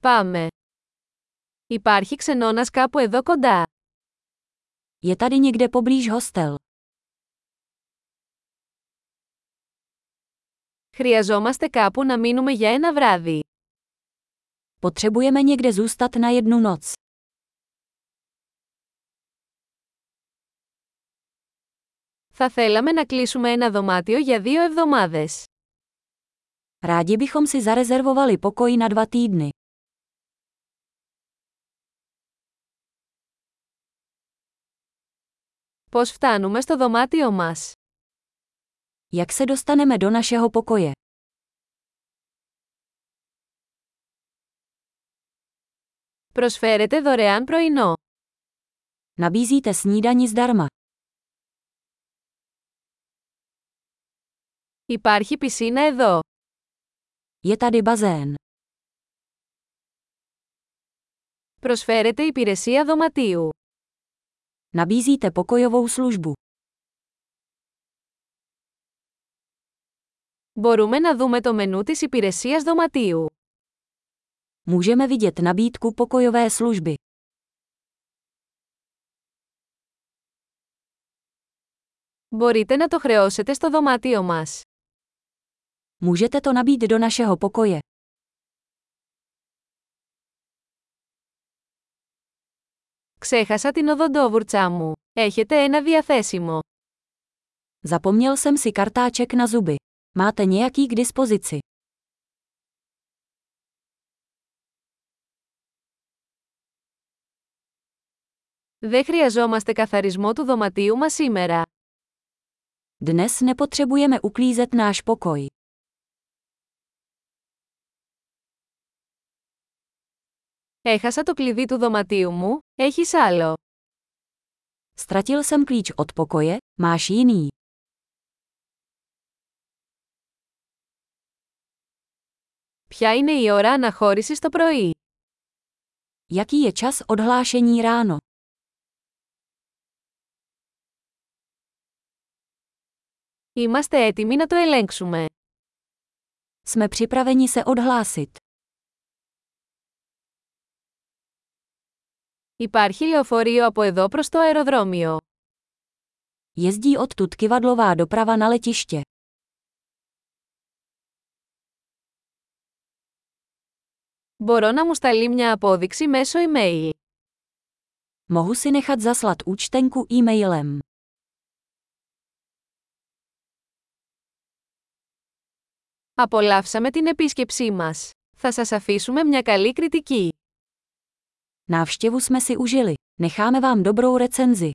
Πάμε. Υπάρχει ξενώνας κάπου εδώ κοντά. Je tady někde poblíž hostel. Χρειαζόμαστε κάπου να μείνουμε για ένα βράδυ. Potřebujeme někde zůstat na jednu noc. Θα θέλαμε να κλείσουμε ένα δωμάτιο για δύο εβδομάδες. Rádi bychom si zarezervovali pokoj na dva týdny. Πώς φτάνουμε στο δωμάτιο μας; Jak se dostaneme do našeho pokoje? Προσφέρετε δωρεάν πρωινό. Nabízíte snídani zdarma. Υπάρχει πισίνα εδώ. Je tady bazén. Προσφέρετε υπηρεσία δωματίου. Nabízíte pokojovou službu. Μπορούμε να δούμε το μενού της υπηρεσίας δωματίου. Můžeme vidět nabídku pokojové služby. Μπορείτε να το χρεώσετε στο δωμάτιο μας. Můžete to nabít do našeho pokoje. Ξέχασα την οδοντόβουρτσά μου. Έχετε ένα διαθέσιμο. Zapomněl jsem si kartáček na zuby. Máte nějaký k dispozici. Δεν χρειαζόμαστε καθαρισμό του δωματίου μας σήμερα. Dnes nepotřebujeme uklízet náš pokoj. Έχασα το κλειδί του δωματίου μου, έχεις άλλο. Ztratil jsem klíč od pokoje, máš jiný. Ποια είναι η ώρα αναχώρησης το πρωί. Jaký je čas odhlášení ráno? Είμαστε έτοιμοι να το ελέγξουμε. Jsme připraveni se odhlásit. Υπάρχει λεωφορείο από εδώ προς το αεροδρόμιο. Jezdí odtud kivadlová doprava na letiště. Μπορώ να μου σταλεί μια απόδειξη μέσω email. Mohu si nechat zaslat účtenku e-mailem. Απολαύσαμε την επίσκεψή μας. Θα σας αφήσουμε μια καλή κριτική. Návštěvu jsme si užili. Necháme vám dobrou recenzi.